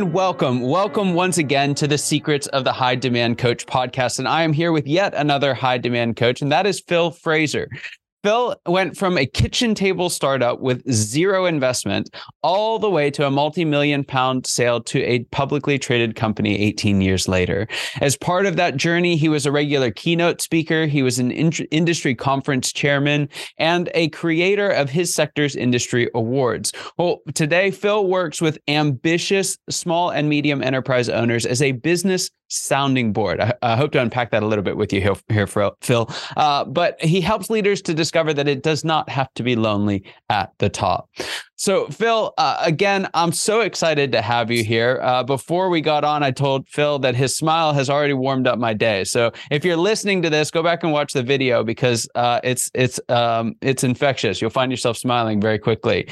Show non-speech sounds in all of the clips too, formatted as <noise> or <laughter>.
And welcome. Welcome once again to the Secrets of the High Demand Coach podcast. And I am here with yet another high demand coach, and that is Phil Fraser. Phil went from a kitchen table startup with zero investment all the way to a multi million pound sale to a publicly traded company 18 years later. As part of that journey, he was a regular keynote speaker, he was an in- industry conference chairman, and a creator of his sector's industry awards. Well, today, Phil works with ambitious small and medium enterprise owners as a business sounding board. I, I, hope to unpack that a little bit with you here, here Phil. Uh, but he helps leaders to discover that it does not have to be lonely at the top. So, Phil, uh, again, I'm so excited to have you here. Uh, before we got on, I told Phil that his smile has already warmed up my day. So, if you're listening to this, go back and watch the video because uh, it's it's um, it's infectious. You'll find yourself smiling very quickly.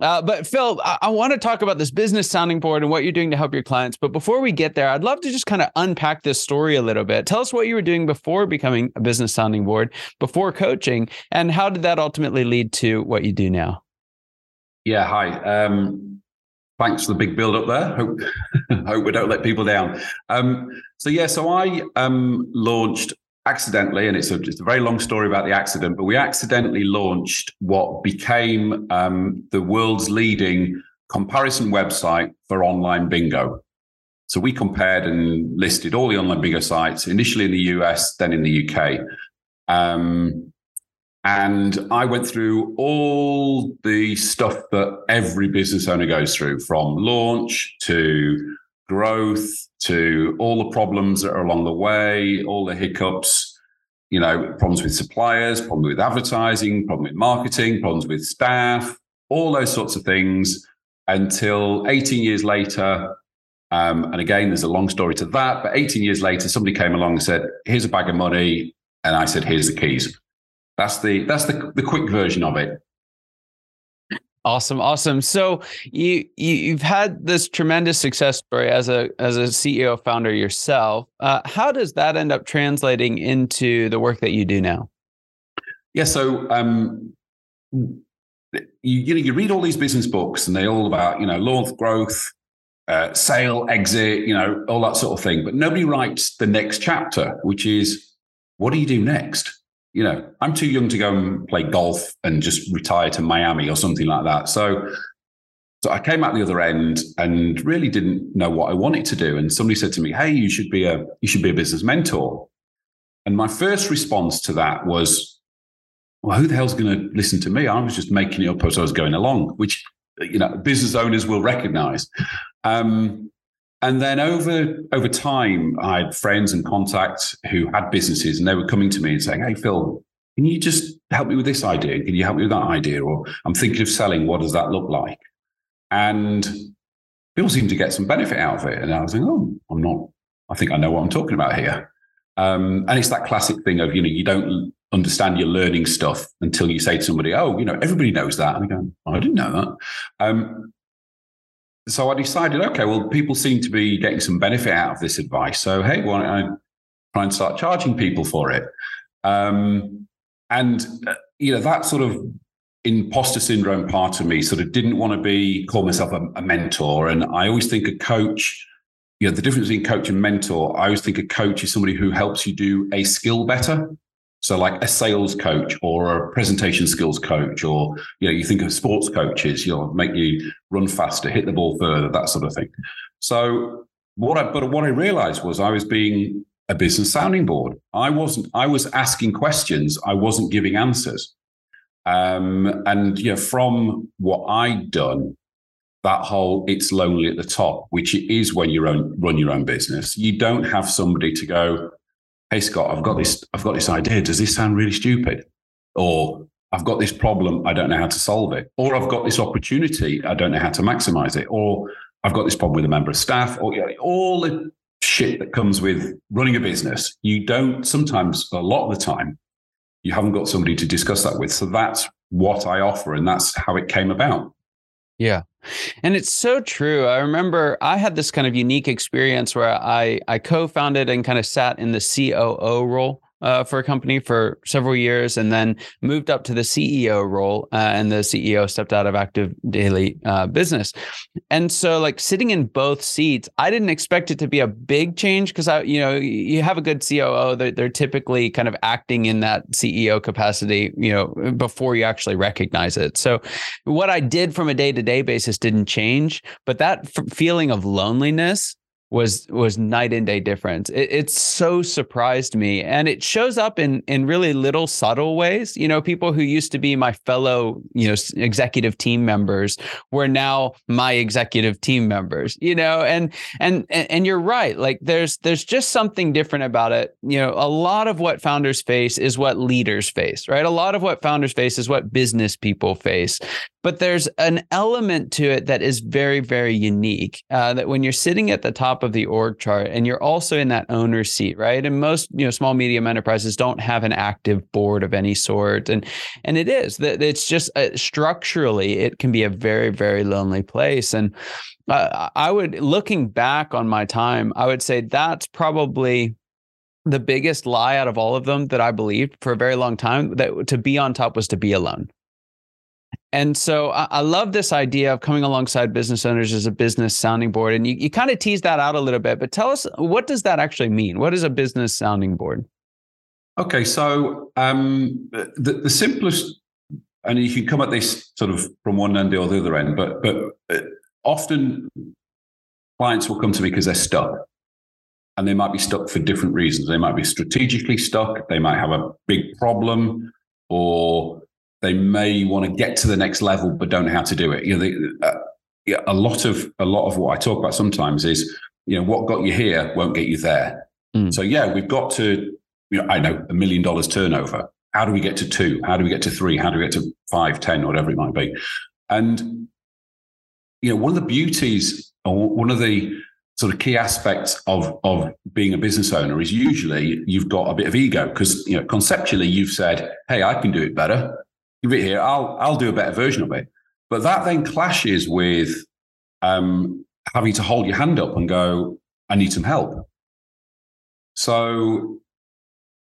Uh, but Phil, I, I want to talk about this business sounding board and what you're doing to help your clients. But before we get there, I'd love to just kind of unpack this story a little bit. Tell us what you were doing before becoming a business sounding board, before coaching, and how did that ultimately lead to what you do now? Yeah, hi. Um, thanks for the big build up there. Hope, <laughs> hope we don't let people down. Um, so yeah, so I um, launched accidentally, and it's a, it's a very long story about the accident, but we accidentally launched what became um, the world's leading comparison website for online bingo. So we compared and listed all the online bingo sites, initially in the US, then in the UK. Um, and I went through all the stuff that every business owner goes through from launch to growth to all the problems that are along the way, all the hiccups, you know, problems with suppliers, problems with advertising, problem with marketing, problems with staff, all those sorts of things until 18 years later. Um, and again, there's a long story to that. But 18 years later, somebody came along and said, here's a bag of money. And I said, here's the keys. That's the that's the, the quick version of it. Awesome, awesome. So you, you have had this tremendous success story as a as a CEO founder yourself. Uh, how does that end up translating into the work that you do now? Yeah, so um, you you know you read all these business books and they're all about you know law growth, uh, sale, exit, you know all that sort of thing, but nobody writes the next chapter, which is what do you do next? You know, I'm too young to go and play golf and just retire to Miami or something like that. So, so I came out the other end and really didn't know what I wanted to do. And somebody said to me, "Hey, you should be a you should be a business mentor." And my first response to that was, "Well, who the hell's going to listen to me? I was just making it up as I was going along," which you know business owners will recognize. Um, and then over over time, I had friends and contacts who had businesses, and they were coming to me and saying, "Hey, Phil, can you just help me with this idea? Can you help me with that idea? Or I'm thinking of selling. What does that look like?" And people seem to get some benefit out of it. And I was like, "Oh, I'm not. I think I know what I'm talking about here." Um, and it's that classic thing of you know you don't understand your learning stuff until you say to somebody, "Oh, you know, everybody knows that." And I go, "I didn't know that." Um, so I decided, okay, well, people seem to be getting some benefit out of this advice. So, hey, why don't I try and start charging people for it? Um, and, uh, you know, that sort of imposter syndrome part of me sort of didn't want to be, call myself a, a mentor. And I always think a coach, you know, the difference between coach and mentor, I always think a coach is somebody who helps you do a skill better. So, like a sales coach or a presentation skills coach, or you know, you think of sports coaches, you know, make you run faster, hit the ball further, that sort of thing. So, what I but what I realized was I was being a business sounding board. I wasn't. I was asking questions. I wasn't giving answers. Um, and you know, from what I'd done, that whole it's lonely at the top, which it is when you own, run your own business. You don't have somebody to go, "Hey Scott, I've got this. I've got this idea. Does this sound really stupid?" Or I've got this problem. I don't know how to solve it. Or I've got this opportunity. I don't know how to maximize it. Or I've got this problem with a member of staff. Or you know, all the shit that comes with running a business. You don't sometimes, a lot of the time, you haven't got somebody to discuss that with. So that's what I offer, and that's how it came about. Yeah. And it's so true. I remember I had this kind of unique experience where I I co-founded and kind of sat in the COO role uh, for a company for several years and then moved up to the CEO role. Uh, and the CEO stepped out of active daily uh, business. And so, like sitting in both seats, I didn't expect it to be a big change because I, you know, you have a good COO, they're, they're typically kind of acting in that CEO capacity, you know, before you actually recognize it. So, what I did from a day to day basis didn't change, but that f- feeling of loneliness was was night and day difference. It, it so surprised me, and it shows up in in really little subtle ways. You know, people who used to be my fellow you know executive team members were now my executive team members. You know, and and and you're right. Like there's there's just something different about it. You know, a lot of what founders face is what leaders face, right? A lot of what founders face is what business people face but there's an element to it that is very very unique uh, that when you're sitting at the top of the org chart and you're also in that owner seat right and most you know small medium enterprises don't have an active board of any sort and and it is that it's just uh, structurally it can be a very very lonely place and uh, i would looking back on my time i would say that's probably the biggest lie out of all of them that I believed for a very long time that to be on top was to be alone. And so I, I, love this idea of coming alongside business owners as a business sounding board. And you, you kind of tease that out a little bit, but tell us what does that actually mean? What is a business sounding board? Okay, so um, the, the simplest, and you can come at this sort of from one end or the other end, but but uh, often clients will come to me because they're stuck, and they might be stuck for different reasons. They might be strategically stuck. They might have a big problem, or they may want to get to the next level but don't know how to do it. You know, they, uh, a lot of a lot of what I talk about sometimes is you know what got you here won't get you there. Mm. So yeah, we've got to you know I know a million dollars turnover. How do we get to two? How do we get to three? How do we get to five, ten, whatever it might be? And you know, one of the beauties or one of the sort of key aspects of of being a business owner is usually you've got a bit of ego because you know conceptually you've said, "Hey, I can do it better." Give it here. I'll I'll do a better version of it. But that then clashes with um, having to hold your hand up and go, I need some help. So,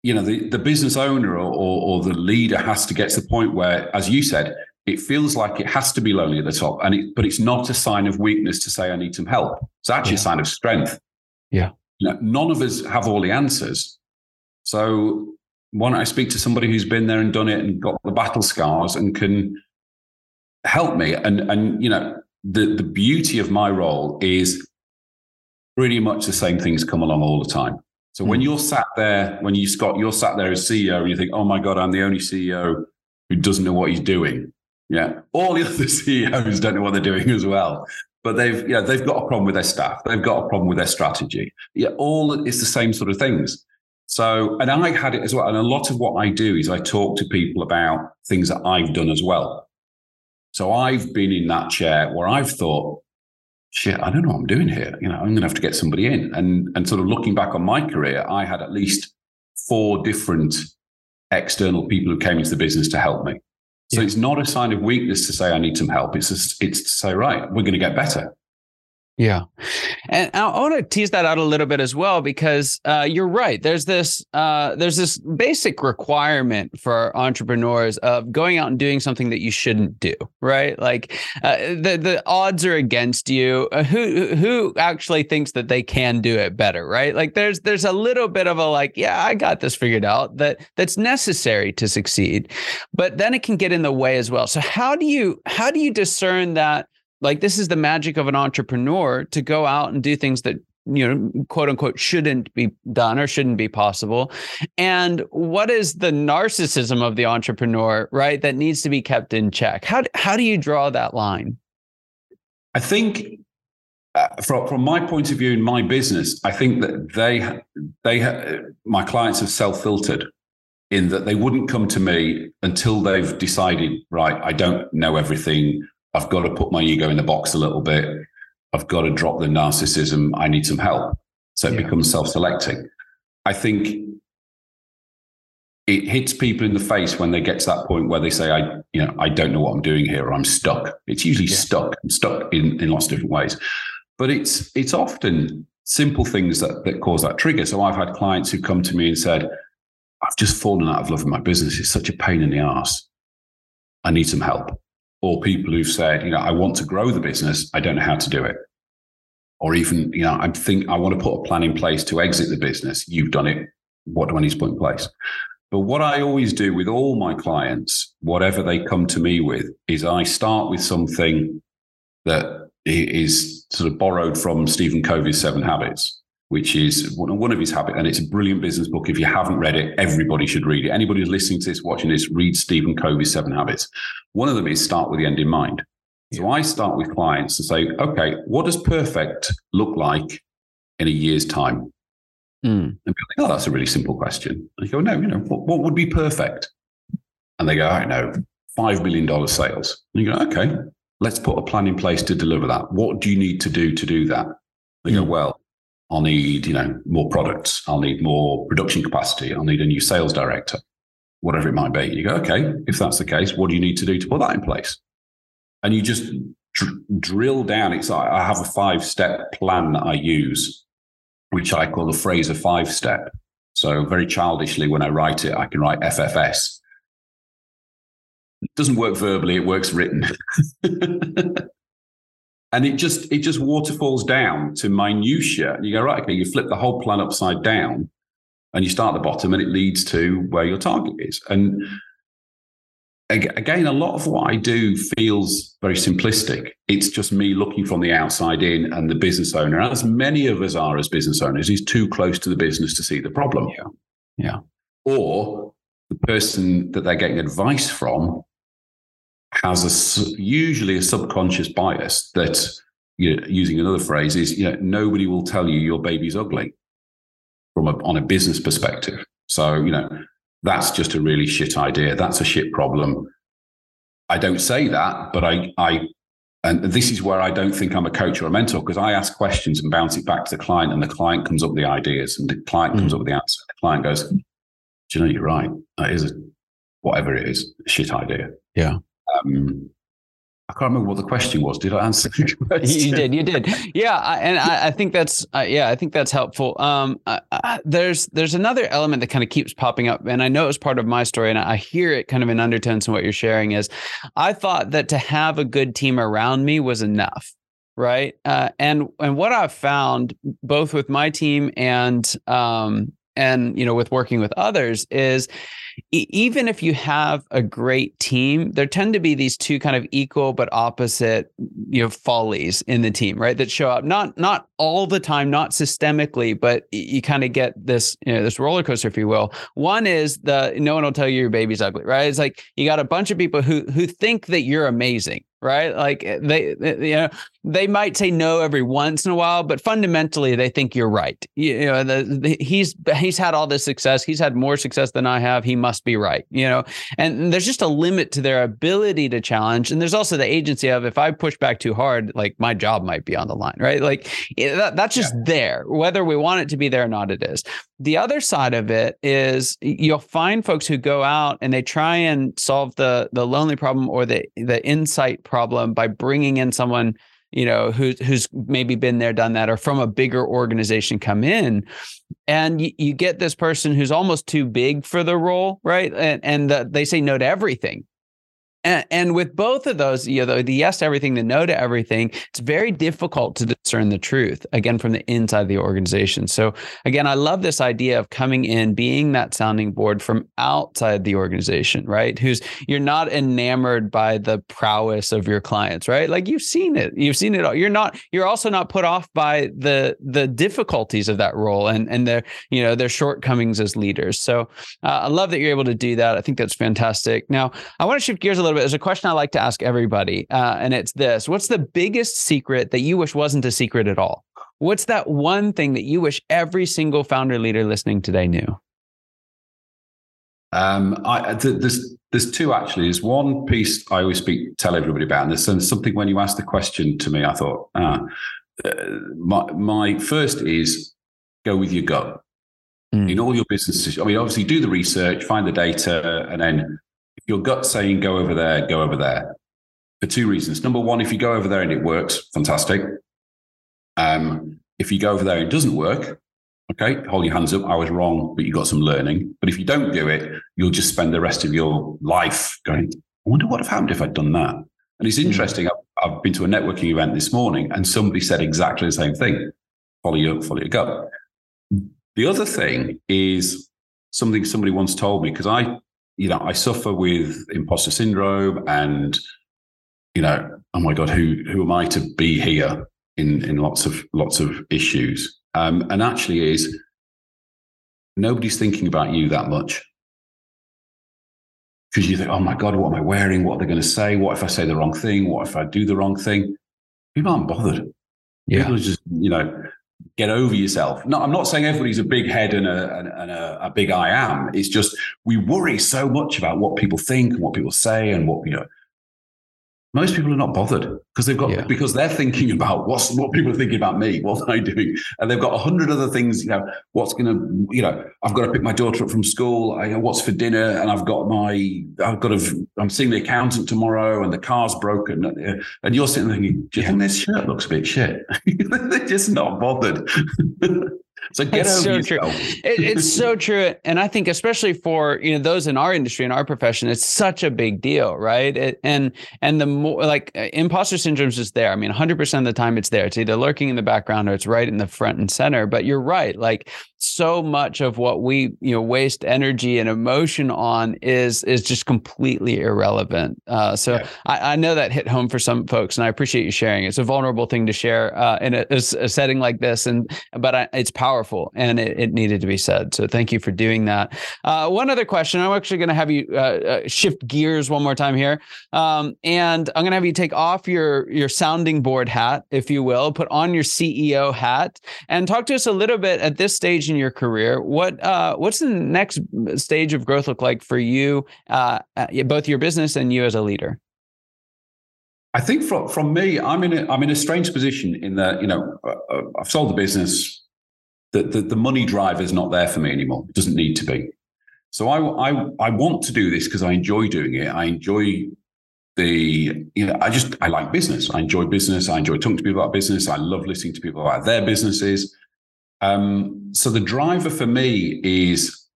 you know, the, the business owner or, or, the leader has to get to the point where, as you said, it feels like it has to be lonely at the top. And it, but it's not a sign of weakness to say I need some help. It's actually yeah. a sign of strength. Yeah. You know, none of us have all the answers. So why don't I speak to somebody who's been there and done it and got the battle scars and can help me? And and you know, the the beauty of my role is pretty much the same things come along all the time. So mm. when hmm. you're sat there, when you Scott, you're sat there as CEO and you think, oh my God, I'm the only CEO who doesn't know what he's doing. Yeah. All the <laughs> other CEOs don't know what they're doing as well. But they've, yeah, they've got a problem with their staff. They've got a problem with their strategy. Yeah, all it's the same sort of things. So, and I had it as well. And a lot of what I do is I talk to people about things that I've done as well. So I've been in that chair where I've thought, shit, I don't know what I'm doing here. You know, I'm going to have to get somebody in. And, and sort of looking back on my career, I had at least four different external people who came into the business to help me. So yeah. it's not a sign of weakness to say I need some help. It's just, it's to say, right, we're going to get better. Yeah. And I want to tease that out a little bit as well because uh, you're right. There's this uh, there's this basic requirement for entrepreneurs of going out and doing something that you shouldn't do, right? Like uh, the the odds are against you. Uh, who who actually thinks that they can do it better, right? Like there's there's a little bit of a like, yeah, I got this figured out that that's necessary to succeed, but then it can get in the way as well. So how do you how do you discern that? Like this is the magic of an entrepreneur to go out and do things that you know quote unquote shouldn't be done or shouldn't be possible. And what is the narcissism of the entrepreneur right that needs to be kept in check? How how do you draw that line? I think uh, from from my point of view in my business i think that they they my clients have self filtered in that they wouldn't come to me until they've decided right i don't know everything I've got to put my ego in the box a little bit. I've got to drop the narcissism. I need some help. So it yeah. becomes self selecting. I think it hits people in the face when they get to that point where they say, I, you know, I don't know what I'm doing here, or I'm stuck. It's usually yeah. stuck and stuck in, in lots of different ways. But it's it's often simple things that, that cause that trigger. So I've had clients who come to me and said, I've just fallen out of love with my business. It's such a pain in the ass. I need some help or people who've said, you know, I want to grow the business, I don't know how to do it. Or even, you know, I think I want to put a plan in place to exit the business. You've done it. What do I need to put in place? But what I always do with all my clients, whatever they come to me with, is I start with something that is sort of borrowed from Stephen Covey's Seven Habits which is one of his habits. And it's a brilliant business book. If you haven't read it, everybody should read it. Anybody who's listening to this, watching this, read Stephen Covey's Seven Habits. One of them is start with the end in mind. So I start with clients to say, okay, what does perfect look like in a year's time? Mm. And be like, oh, that's a really simple question. And you go, no, you know, what, what would be perfect? And they go, I know, $5 million sales. And you go, okay, let's put a plan in place to deliver that. What do you need to do to do that? They go, hmm. well, I'll need, you know, more products. I'll need more production capacity. I'll need a new sales director, whatever it might be. You go, okay, if that's the case, what do you need to do to put that in place? And you just dr- drill down. It's I have a five step plan that I use, which I call the Fraser five step. So very childishly, when I write it, I can write FFS. It doesn't work verbally; it works written. <laughs> and it just it just waterfalls down to minutia. And you go right, okay, you flip the whole plan upside down, and you start at the bottom, and it leads to where your target is. And again, a lot of what I do feels very simplistic. It's just me looking from the outside in, and the business owner, as many of us are as business owners, is too close to the business to see the problem. Yeah, yeah. Or the person that they're getting advice from has a usually a subconscious bias that you know, using another phrase is you know nobody will tell you your baby's ugly from a, on a business perspective. So you know that's just a really shit idea. That's a shit problem. I don't say that but i i and this is where i don't think i'm a coach or a mentor because i ask questions and bounce it back to the client and the client comes up with the ideas and the client mm. comes up with the answer. The client goes do you know you're right. That is a, whatever it is a shit idea. Yeah um, I can't remember what the question was. Did I answer <laughs> You did. You did. Yeah, I, and I, I, think that's uh, yeah, I think that's helpful. Um, there's there's another element that kind of keeps popping up, and I know it's part of my story, and I hear it kind of in undertones in what you're sharing. Is I thought that to have a good team around me was enough, right? Uh, and and what I've found both with my team and um, and you know with working with others is even if you have a great team, there tend to be these two kind of equal but opposite, you know, follies in the team, right? That show up not not all the time, not systemically, but you kind of get this, you know, this roller coaster, if you will. One is the no one will tell you your baby's ugly, right? It's like you got a bunch of people who who think that you're amazing, right? Like eh, they, eh, you know, they might say no every once in a while, but fundamentally they think you're right. You, know, the, the, he's he's had all this success. He's had more success than I have. He must be right. You know, and there's just a limit to their ability to challenge. And there's also the agency of if I push back too hard, like my job might be on the line, right? Like eh, that, that's just yeah. there, whether we want it to be there or not. It is. The other side of it is you'll find folks who go out and they try and solve the the lonely problem or the the insight problem by bringing in someone you know, who's who's maybe been there, done that, or from a bigger organization come in, and you, you get this person who's almost too big for the role, right? And and the, they say no to everything, and, and, with both of those, you know, the, yes to everything, the no to everything, it's very difficult to discern the truth again from the inside of the organization. So again, I love this idea of coming in, being that sounding board from outside the organization, right? Who's you're not enamored by the prowess of your clients, right? Like you've seen it, you've seen it all. You're not. You're also not put off by the the difficulties of that role and and their you know their shortcomings as leaders. So uh, I love that you're able to do that. I think that's fantastic. Now I want to shift gears a little bit. There's a question I like to ask everybody, uh, and it's this: What's the biggest secret that you wish wasn't a secret at all? What's that one thing that you wish every single founder leader listening today knew? Um, I, th- there's there's two actually. There's one piece I always speak tell everybody about, and there's something when you asked the question to me, I thought, ah, uh, my my first is go with your gut mm. in all your businesses. I mean, obviously do the research, find the data, and then your gut saying go over there, go over there for two reasons. Number one, if you go over there and it works, fantastic. Um, if you go over there and it doesn't work, okay, hold your hands up. I was wrong, but you got some learning. But if you don't do it, you'll just spend the rest of your life going, I wonder what would have happened if I'd done that. And it's hmm. interesting. I've, I've been to a networking event this morning and somebody said exactly the same thing. Follow your, follow your gut. The other thing is something somebody once told me because I you know, I suffer with imposter syndrome and, you know, oh my God, who who am I to be here in in lots of lots of issues? Um, and actually is nobody's thinking about you that much. Because you think, oh my God, what am I wearing? What are they going to say? What if I say the wrong thing? What if I do the wrong thing? People aren't bothered. Yeah. People are just, you know, get over yourself. No, I'm not saying everybody's a big head and a, and a, a, big I am. It's just we worry so much about what people think and what people say and what you know most people are not bothered because they've got yeah. because they're thinking about what's what people are thinking about me what am i doing? And they've got a hundred other things you know what's gonna you know i've got to pick my daughter up from school I what's for dinner? And i've got my i've got to i'm seeing the accountant tomorrow and the car's broken. And uh, you're sitting there thinking do you think this shirt looks a bit shit? <laughs> They're just not bothered <laughs> So get it's so true. It, it's <laughs> so true, and I think especially for you know those in our industry in our profession, it's such a big deal, right? It, and and the more like uh, imposter syndrome is just there. I mean, 100 percent of the time it's there. It's either lurking in the background or it's right in the front and center. But you're right. Like so much of what we you know waste energy and emotion on is is just completely irrelevant. Uh, so yeah. I, I, know that hit home for some folks, and I appreciate you sharing. It's a vulnerable thing to share uh, in a, a, setting like this, and but I, it's powerful and it, it, needed to be said. So thank you for doing that. Uh, one other question. I'm actually going to have you uh, uh, shift gears one more time here, um, and I'm going to have you take off your your sounding board hat, if you will, put on your CEO hat, and talk to us a little bit at this stage in your career, what uh, what's the next stage of growth look like for you, uh, both your business and you as a leader? I think from from me, I'm in a I'm in a strange position in that you know uh, I've sold the business. The, the, the money drive is not there for me anymore. It doesn't need to be. So I I I want to do this because I enjoy doing it. I enjoy the you know I just I like business. I enjoy business. I enjoy talking to people about business. I love listening to people about their businesses. Um, so the driver for me is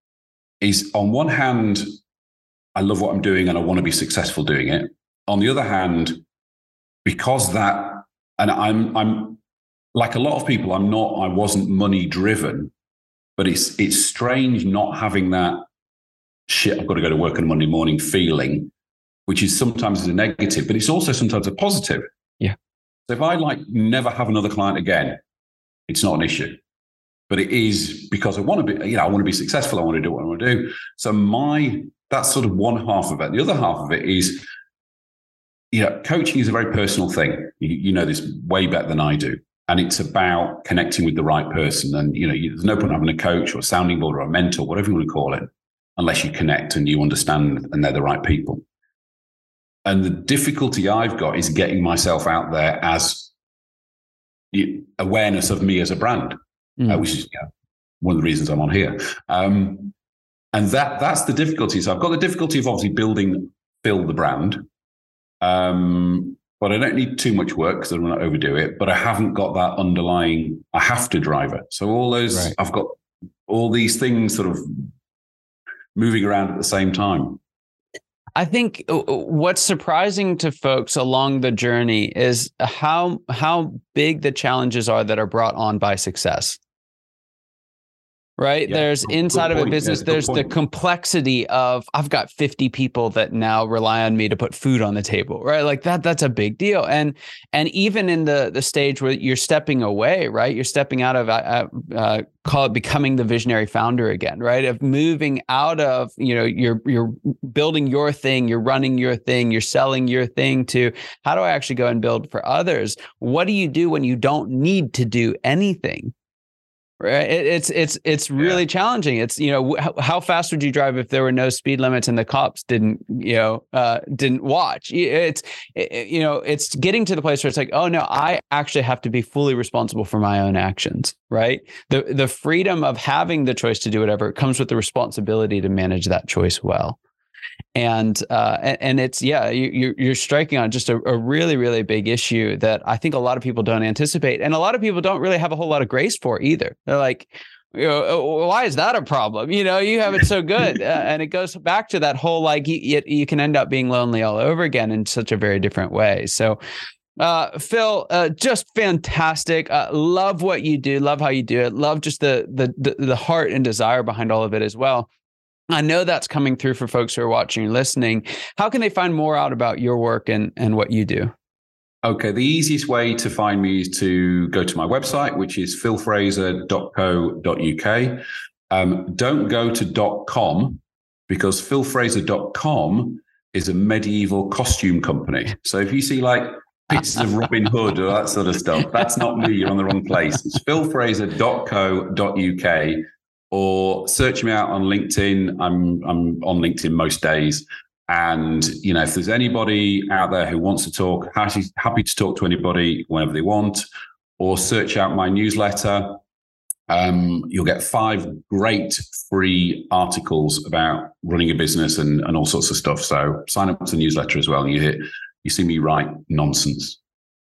is on one hand, I love what I'm doing and I want to be successful doing it. On the other hand, because that, and I'm I'm like a lot of people, I'm not, I wasn't money driven, but it's it's strange not having that shit, I've got to go to work on Monday morning feeling, which is sometimes a negative, but it's also sometimes a positive. Yeah. So if I like never have another client again, it's not an issue but it is because I want to be, you know, I want to be successful. I want to do what I want to do. So my that's sort of one half of it. The other half of it is, you know, coaching is a very personal thing. You, you know this way better than I do. And it's about connecting with the right person. And, you know, you, there's no point having a coach or a sounding board or a mentor, whatever you want to call it, unless you connect and you understand and they're the right people. And the difficulty I've got is getting myself out there as awareness of me as a brand mm. uh, which is yeah, one of the reasons I'm on here. Um, and that that's the difficulty. So I've got the difficulty of obviously building build the brand. Um, but I don't need too much work because I don't want to overdo it. But I haven't got that underlying I have to driver. So all those right. I've got all these things sort of moving around at the same time. I think uh, uh, what's surprising to folks along the journey is how how big the challenges are that are brought on by success right? Yeah. There's inside of a business, yeah, there's the complexity of I've got 50 people that now rely on me to put food on the table, right? Like that, that's a big deal. And and even in the the stage where you're stepping away, right? You're stepping out of uh, uh, call it becoming the visionary founder again, right? Of moving out of you know you're you're building your thing, you're running your thing, you're selling your thing to how do I actually go and build for others? What do you do when you don't need to do anything? Right? It's it's it's really yeah. challenging. It's you know how, how, fast would you drive if there were no speed limits and the cops didn't you know uh, didn't watch? It's it, you know it's getting to the place where it's like oh no i actually have to be fully responsible for my own actions right? The the freedom of having the choice to do whatever comes with the responsibility to manage that choice well and uh, and, it's yeah you, you're striking on just a, a, really really big issue that I think a lot of people don't anticipate, and a lot of people don't really have a whole lot of grace for either. They're like, you know, oh, why is that a problem? You know, you have it so good, uh, <laughs> and it goes back to that whole like you, you can end up being lonely all over again in such a very different way. So. Uh, Phil, uh, just fantastic. Uh, love what you do. Love how you do it. Love just the, the the the heart and desire behind all of it as well. I know that's coming through for folks who are watching and listening. How can they find more out about your work and, and what you do? Okay, the easiest way to find me is to go to my website, which is philfraser.co.uk. Um, don't go to .com because philfraser.com is a medieval costume company. So if you see like pictures of Robin Hood or that sort of stuff, that's not me. You're on the wrong place. It's philfraser.co.uk or search me out on LinkedIn. I'm I'm on LinkedIn most days. And you know, if there's anybody out there who wants to talk, happy, happy to talk to anybody whenever they want, or search out my newsletter. Um, you'll get five great free articles about running a business and, and all sorts of stuff. So sign up to the newsletter as well. And you hear you see me write nonsense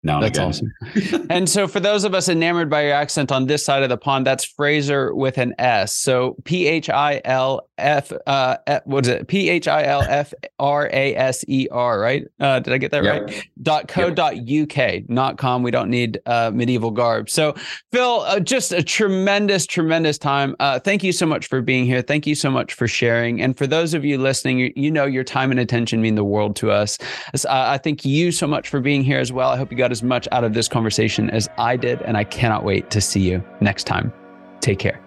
now that's again. awesome. <laughs> and so, for those of us enamored by your accent on this side of the pond, that's Fraser with an S. So P H I L F. Uh, what is it? P H I L F R A S E R. Right? Uh, did I get that yep. right? Dot co. Yep. Dot uk. Not com. We don't need uh, medieval garb. So, Phil, uh, just a tremendous, tremendous time. Uh, thank you so much for being here. Thank you so much for sharing. And for those of you listening, you, you know your time and attention mean the world to us. I thank you so much for being here as well. I hope you got as much out of this conversation as I did, and I cannot wait to see you next time. Take care.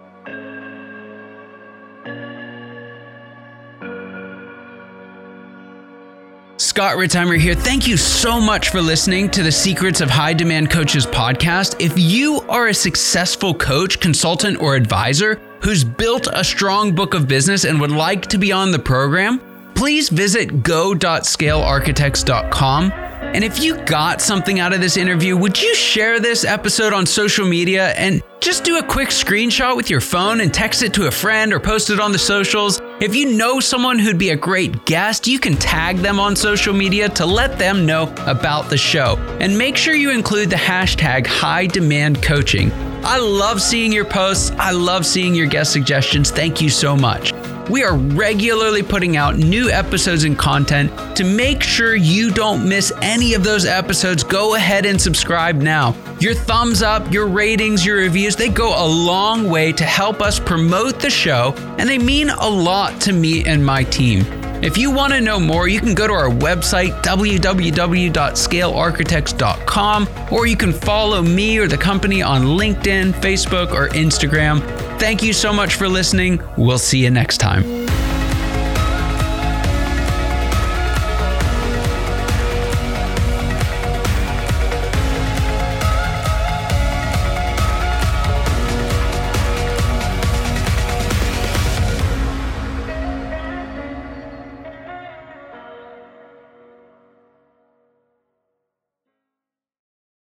Scott Ritzheimer here. Thank you so much for listening to the Secrets of High Demand Coaches podcast. If you are a successful coach, consultant, or advisor who's built a strong book of business and would like to be on the program, please visit go.scalearchitects.com and if you got something out of this interview, would you share this episode on social media and just do a quick screenshot with your phone and text it to a friend or post it on the socials? If you know someone who'd be a great guest, you can tag them on social media to let them know about the show. And make sure you include the hashtag high demand coaching. I love seeing your posts. I love seeing your guest suggestions. Thank you so much. We are regularly putting out new episodes and content. To make sure you don't miss any of those episodes, go ahead and subscribe now. Your thumbs up, your ratings, your reviews, they go a long way to help us promote the show, and they mean a lot to me and my team. If you want to know more, you can go to our website, www.scalearchitects.com, or you can follow me or the company on LinkedIn, Facebook, or Instagram. Thank you so much for listening. We'll see you next time.